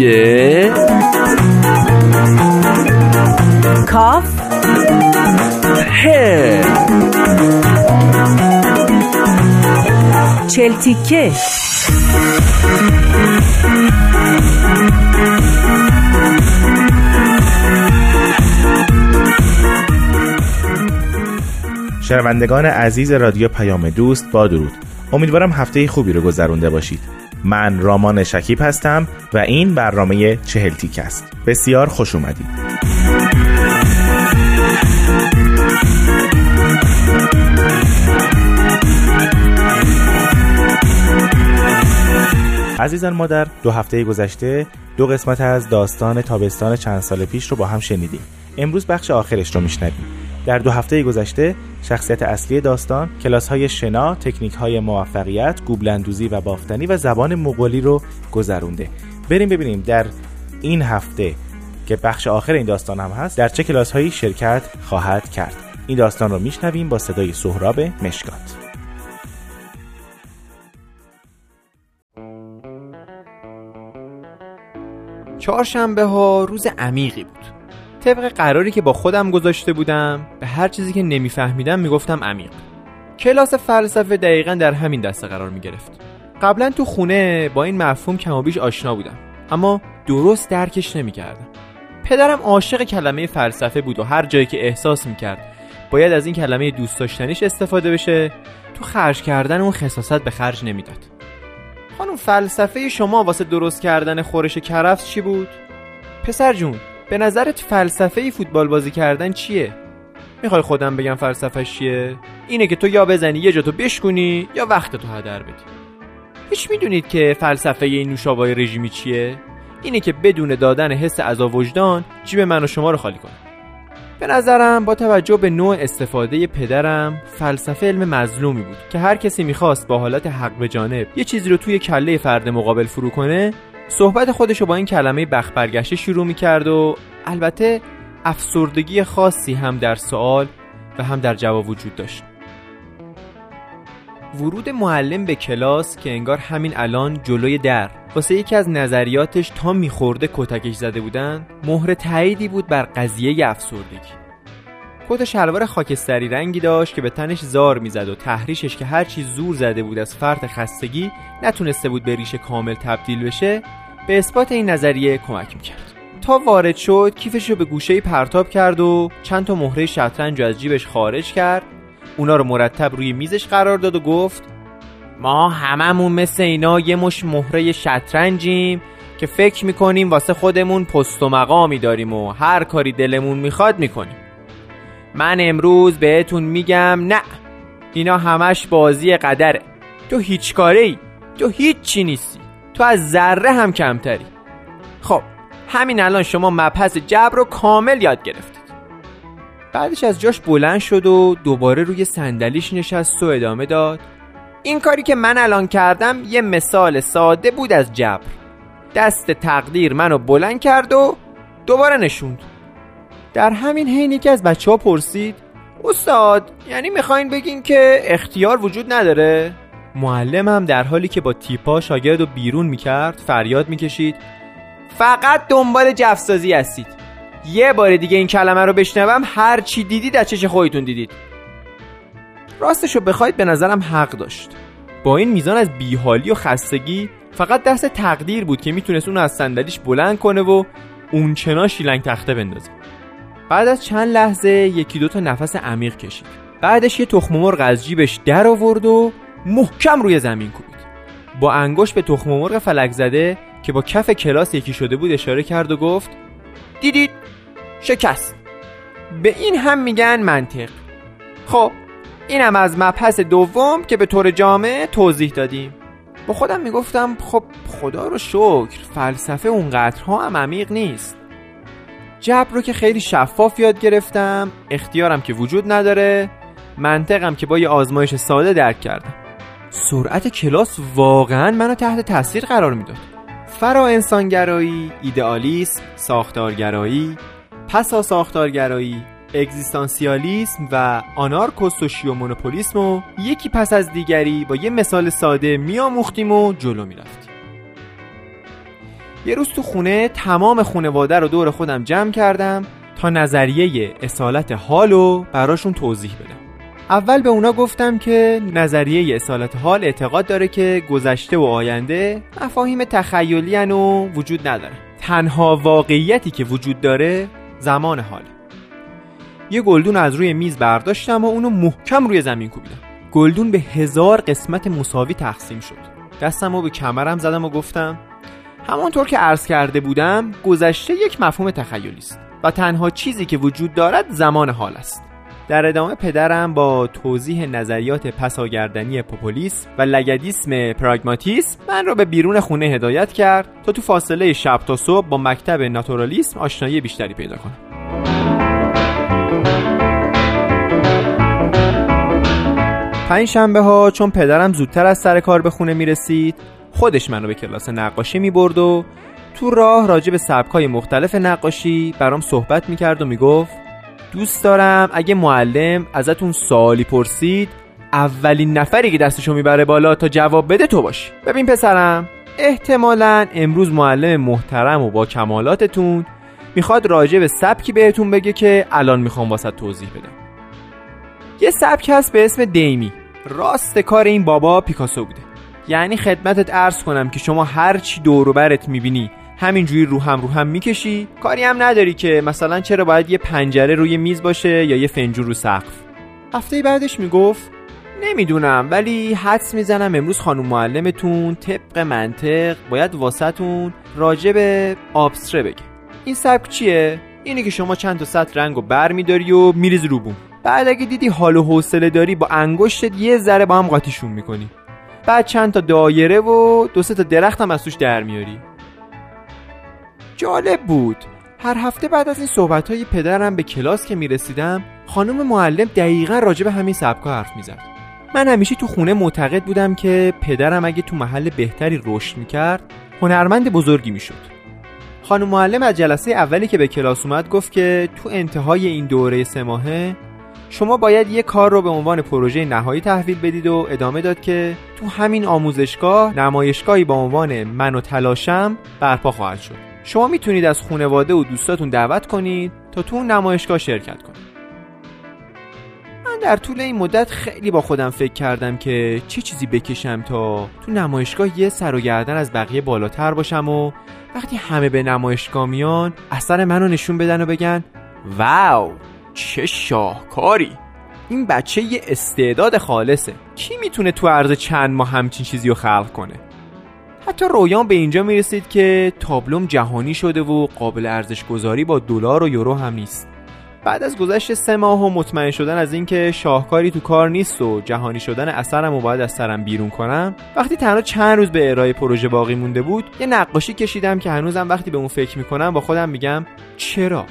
یه کاف ه چلتیکه شنوندگان عزیز رادیو پیام دوست با درود. امیدوارم هفته خوبی رو گذرونده باشید. من رامان شکیب هستم و این برنامه چهل تیک است. بسیار خوش اومدید. عزیزان ما در دو هفته گذشته دو قسمت از داستان تابستان چند سال پیش رو با هم شنیدیم. امروز بخش آخرش رو میشنویم. در دو هفته گذشته شخصیت اصلی داستان کلاس های شنا، تکنیک های موفقیت، گوبلندوزی و بافتنی و زبان مغولی رو گذرونده. بریم ببینیم در این هفته که بخش آخر این داستان هم هست در چه کلاس هایی شرکت خواهد کرد. این داستان رو میشنویم با صدای سهراب مشکات. چهارشنبه ها روز عمیقی بود. طبق قراری که با خودم گذاشته بودم به هر چیزی که نمیفهمیدم می‌گفتم عمیق. کلاس فلسفه دقیقا در همین دسته قرار می گرفت قبلا تو خونه با این مفهوم کم و بیش آشنا بودم اما درست درکش نمی کردم پدرم عاشق کلمه فلسفه بود و هر جایی که احساس می کرد باید از این کلمه دوست داشتنیش استفاده بشه. تو خرج کردن اون خصاصت به خرج نمی‌داد. خانم فلسفه شما واسه درست کردن خورش کرفس چی بود؟ پسر جون به نظرت فلسفه فوتبال بازی کردن چیه؟ می‌خوای خودم بگم فلسفه چیه؟ اینه که تو یا بزنی یه جا تو بشکونی یا وقت تو هدر بدی هیچ می‌دونید که فلسفه این نوشابای رژیمی چیه؟ اینه که بدون دادن حس عذاب وجدان جیب من و شما رو خالی کنه به نظرم با توجه به نوع استفاده پدرم فلسفه علم مظلومی بود که هر کسی می‌خواست با حالت حق به جانب یه چیزی رو توی کله فرد مقابل فرو کنه صحبت خودش رو با این کلمه بخ برگشته شروع می‌کرد و البته افسردگی خاصی هم در سوال و هم در جواب وجود داشت. ورود معلم به کلاس که انگار همین الان جلوی در. واسه یکی از نظریاتش تا میخورده کتکش زده بودن مهر تاییدی بود بر قضیه افسردگی. کت شلوار خاکستری رنگی داشت که به تنش زار می‌زد و تحریشش که هرچی زور زده بود از فرط خستگی نتونسته بود به ریشه کامل تبدیل بشه به اثبات این نظریه کمک می‌کرد. تا وارد شد کیفش رو به گوشه پرتاب کرد و چند تا مهره شطرنج از جیبش خارج کرد. اونا رو مرتب روی میزش قرار داد و گفت ما هممون مثل اینا یه مش مهره شطرنجیم که فکر می‌کنیم واسه خودمون پست و مقامی داریم و هر کاری دلمون می‌خواد می‌کنیم. من امروز بهتون میگم نه. اینا همش بازی قدره. تو هیچ کاره ای تو هیچ چی نیستی. تو از ذره هم کمتری. خب همین الان شما مبحث جبر رو کامل یاد گرفتید. بعدش از جاش بلند شد و دوباره روی صندلیش نشست و ادامه داد. این کاری که من الان کردم یه مثال ساده بود از جبر. دست تقدیر منو بلند کرد و دوباره نشوند. در همین حین که از بچه ها پرسید استاد یعنی می‌خواین بگین که اختیار وجود نداره؟ معلم هم در حالی که با تیپا شاگرد رو بیرون می‌کرد فریاد می‌کشید فقط دنبال جفسازی هستید. یه بار دیگه این کلمه رو بشنوم هر چی دیدید از چش خودتون دیدید. راستشو بخواید به نظرم حق داشت. با این میزان از بیحالی و خستگی فقط دست تقدیر بود که می‌تونست اون از صندلیش بلند کنه و اون چنا شیلنگ تخته بندازه. بعد از چند لحظه یکی دو تا نفس عمیق کشید. بعدش یه تخم مرغ از جیبش در آورد و محکم روی زمین کوبید. با انگشت به تخم مرغ فلک زده که با کف کلاس یکی شده بود اشاره کرد و گفت دیدید؟ شکست. به این هم میگن منطق. خب اینم از مبحث دوم که به طور جامع توضیح دادیم. با خودم می‌گفتم خب خدا رو شکر فلسفه اونقدرها هم عمیق نیست. جبر رو که خیلی شفاف یاد گرفتم. اختیارم که وجود نداره. منطقم که با یه آزمایش ساده درک کردم. سرعت کلاس واقعا منو تحت تاثیر قرار می‌داد. فرا انسانگرایی، ایدئالیسم، ساختارگرایی، پسا ساختارگرایی اگزیستانسیالیسم و آنارکوسوشیو مونوپولیسم و یکی پس از دیگری با یه مثال ساده میآموختیم و جلو می‌رفتیم. یه روز تو خونه تمام خونواده رو دور خودم جمع کردم تا نظریه اصالت حالو براشون توضیح بدم. اول به اونا گفتم که نظریه اصالت حال اعتقاد داره که گذشته و آینده مفاهیم تخیلی و وجود نداره تنها واقعیتی که وجود داره زمان حاله. یه گلدون از روی میز برداشتم و اونو محکم روی زمین کوبیدم. گلدون به هزار قسمت مساوی تقسیم شد. دستم رو به کمرم زدم و گفتم همانطور که عرض کرده بودم گذشته یک مفهوم تخیلی است و تنها چیزی که وجود دارد زمان حال است. در ادامه پدرم با توضیح نظریات پساگردنی پوپولیس و لگدیسم پراگماتیسم من را به بیرون خونه هدایت کرد تا تو فاصله شب تا صبح با مکتب ناتورالیسم آشنایی بیشتری پیدا کنم. پنج شنبه ها چون پدرم زودتر از سر کار به خونه می رسید خودش منو به کلاس نقاشی می برد و تو راه راجع به سبکای مختلف نقاشی برام صحبت می کرد و می گفت دوست دارم اگه معلم ازتون سوالی پرسید اولین نفری که دستشو می‌بره بالا تا جواب بده تو باشی ببین پسرم احتمالا امروز معلم محترم و با کمالاتتون می‌خواد راجع به سبکی بهتون بگه که الان می‌خوام واسه توضیح بدم. یه سبک هست به اسم دیمی. راست کار این بابا پیکاسو بوده. یعنی خدمتت عرض کنم که شما هر چی دور برت می‌بینی همینجوری رو هم رو هم می‌کشی. کاری هم نداری که مثلا چرا باید یه پنجره روی میز باشه یا یه فنجون رو سقف. هفته بعدش می‌گفت نمی‌دونم ولی حدس می‌زنم امروز خانم معلمتون طبق منطق باید واسهتون راجع به آبستره بگه. این سبک چیه؟ اینه که شما چند تا سطر رنگ و بر میداری و میریزی رو بوم. بعد اگه دیدی حال و حوصله داری با انگشتت یه ذره با هم قاطیشون می‌کنی. بعد چند تا دایره و دو سه تا درخت هم از توش در میاری. جالب بود. هر هفته بعد از این صحبت های پدرم به کلاس که می‌رسیدم خانم معلم دقیقا راجع به همین سبکا حرف می‌زد. من همیشه تو خونه معتقد بودم که پدرم اگه تو محل بهتری رشد می‌کرد هنرمند بزرگی می‌شد. خانم معلم از جلسه اولی که به کلاس اومد گفت که تو انتهای این دوره سه ماهه شما باید یه کار رو به عنوان پروژه نهایی تحویل بدید و ادامه داد که تو همین آموزشگاه نمایشگاهی با عنوان من و تلاشم برپا خواهد شد. شما می‌تونید از خانواده و دوستاتون دعوت کنید تا تو اون نمایشگاه شرکت کنید. من در طول این مدت خیلی با خودم فکر کردم که چه چیزی بکشم تا تو نمایشگاه یه سر و گردن از بقیه بالاتر باشم و وقتی همه به نمایشگاه میان اثر منو نشون بدن و بگن واو! چه شاهکاری. این بچه یه استعداد خالصه. کی می‌تونه تو عرض چند ماه همچین چیزی رو خلق کنه؟ حتی رویان به اینجا می‌رسید که تابلوم جهانی شده و قابل ارزش گذاری با دلار و یورو هم نیست. بعد از گذشت سه ماه و مطمئن شدن از اینکه شاهکاری تو کار نیست و جهانی شدن اثرم و باید از سرم بیرون کنم وقتی تنها چند روز به ارائه پروژه باقی مونده بود یه نقاشی کشیدم که هنوزم وقتی به اون فکر می‌کنم با خودم میگم چرا؟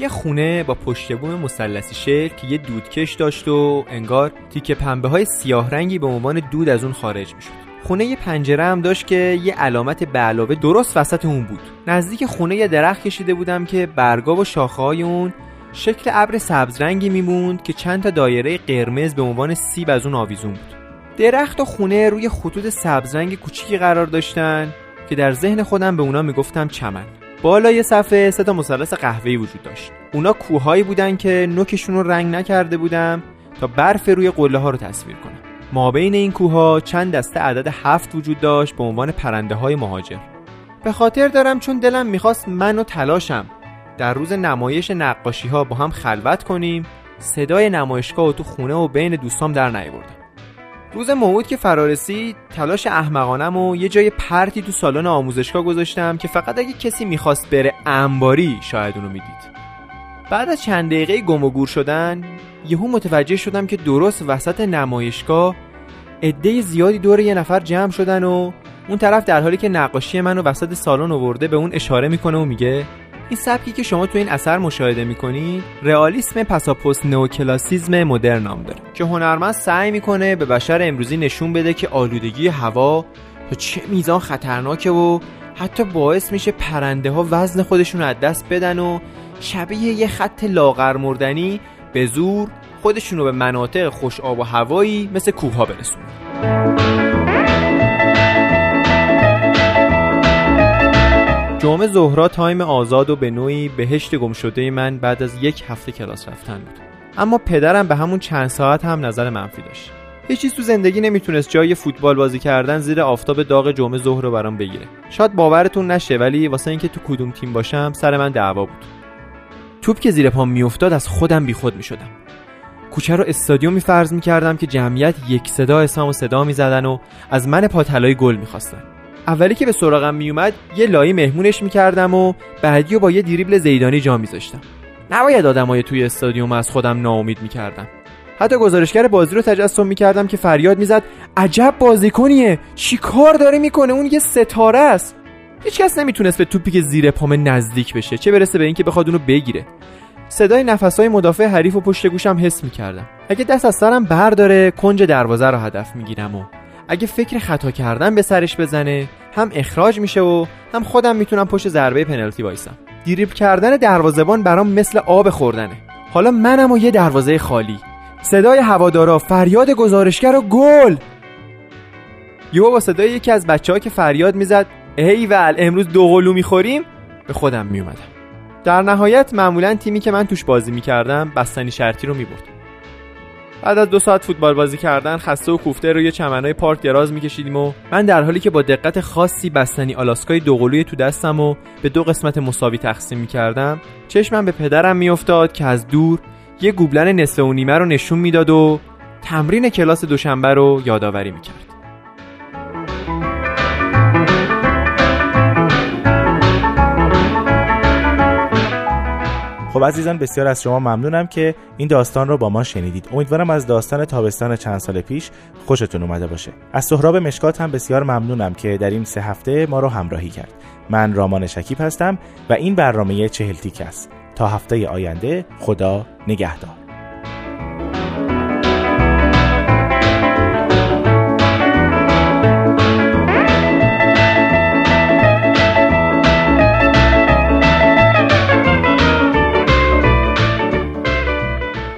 یه خونه با پشت بوم مثلثی شکل که یه دودکش داشت و انگار تیکه پنبه های سیاه رنگی به عنوان دود از اون خارج می‌شد. خونه یه پنجره هم داشت که یه علامت به علاوه درست وسط اون بود. نزدیک خونه یه درخت کشیده بودم که برگا و شاخه های اون شکل ابر سبز رنگی میموند که چند تا دایره قرمز به عنوان سیب از اون آویزون بود. درخت و خونه روی خطوط سبز رنگ کوچیکی قرار داشتن که در ذهن خودم به اونا می‌گفتم چمن. بالای صفحه سه تا مثلث قهوه‌ای وجود داشت. اونا کوههایی بودن که نوکشون رو رنگ نکرده بودم تا برف روی قله ها رو تصویر کنم. ما بین این کوه چند دسته عدد هفت وجود داشت به عنوان پرنده های مهاجر. به خاطر دارم چون دلم می‌خواست من و تلاشم در روز نمایش نقاشی ها با هم خلوت کنیم صدای نمایشگاه و تو خونه و بین دوستام در نیاوردم. روز موعود که فرارسید تلاش احمقانم و یه جای پرتی تو سالن آموزشگاه گذاشتم که فقط اگه کسی می‌خواست بره انباری شاید اونو می‌دید. بعد از چند دقیقه گم و گور شدن یهو متوجه شدم که درست وسط نمایشگاه عده زیادی دور یه نفر جمع شدن و اون طرف در حالی که نقاشی منو وسط سالن آورده به اون اشاره می‌کنه و میگه این سبکی که شما تو این اثر مشاهده می‌کنید رئالیسم پساپوست نوکلاسیزم مدرن نام داره که هنرمند سعی می‌کنه به بشر امروزی نشون بده که آلودگی هوا تا چه میزان خطرناکه و حتی باعث میشه پرنده ها وزن خودشون رو از دست بدن و شبیه یه خط لاغر مردنی به زور خودشونو به مناطق خوش آب و هوایی مثل کوه ها برسونن. جمعه زهرا تایم آزاد و به نوعی بهشت گمشده من بعد از یک هفته کلاس رفتن بود. اما پدرم به همون چند ساعت هم نظر منفی داشت. هیچ چیز تو زندگی نمی‌تونست جای فوتبال بازی کردن زیر آفتاب داغ جمعه ظهر رو برام بگیره. شاید باورتون نشه ولی واسه اینکه تو کدوم تیم باشم سر من دعوا بود. توپ که زیر پام میافتاد از خودم بیخود می‌شدم. کوچه رو استادیومی فرض می‌کردم که جمعیت یک صدا اسام و صدا می‌زدن و از من پاتلای گل می‌خواستن. اولی که به سراغم میومد یه لایی مهمونش می‌کردم و بعدی و با یه دریبل زیدانی جا میذاشتم. نباید آدمای توی استادیوم از خودم ناامید می‌کردم حتی گزارشگر بازی رو تجسم می‌کردم که فریاد می‌زد عجب بازیکنیه چی کار داره می‌کنه؟ اون یه ستاره است. هیچکس نمی‌تونست به توپی که زیر پام نزدیک بشه چه برسه به اینکه بخواد اونو بگیره. صدای نفسهای مدافع حریف و پشت گوشم حس می‌کردم. اگه دست از سرم برداره کنج دروازه رو هدف می‌گیرم و اگه فکر خطا کردن به سرش بزنه هم اخراج میشه و هم خودم می‌تونم پشت ضربه پنالتی وایسم. دریبل کردن دروازهبان برام مثل آب خوردنه. حالا منم و یه دروازه خالی. صدای هوادارا فریاد گزارشگر و گل! یهو با صدای یکی از بچه ها که فریاد می‌زد ایول امروز دو قلو می‌خوریم؟ به خودم میومدم در نهایت معمولا تیمی که من توش بازی می‌کردم بستنی شرطی رو می‌برد. بعد از دو ساعت فوتبال بازی کردن خسته و کوفته روی چمنهای پارک دراز میکشیدیم و من در حالی که با دقت خاصی بستنی آلاسکای دوقلوی تو دستم و به دو قسمت مساوی تقسیم می‌کردم چشمم به پدرم میافتاد که از دور یه گوبلن نصف و نیمه رو نشون می‌داد و تمرین کلاس دوشنبه رو یادآوری می‌کرد. خب عزیزان بسیار از شما ممنونم که این داستان رو با ما شنیدید. امیدوارم از داستان تابستان چند سال پیش خوشتون اومده باشه. از سهراب مشکات هم بسیار ممنونم که در این سه هفته ما رو همراهی کرد. من رامان شکیب هستم و این برنامه چهل تیک است. تا هفته آینده خدا نگهدار.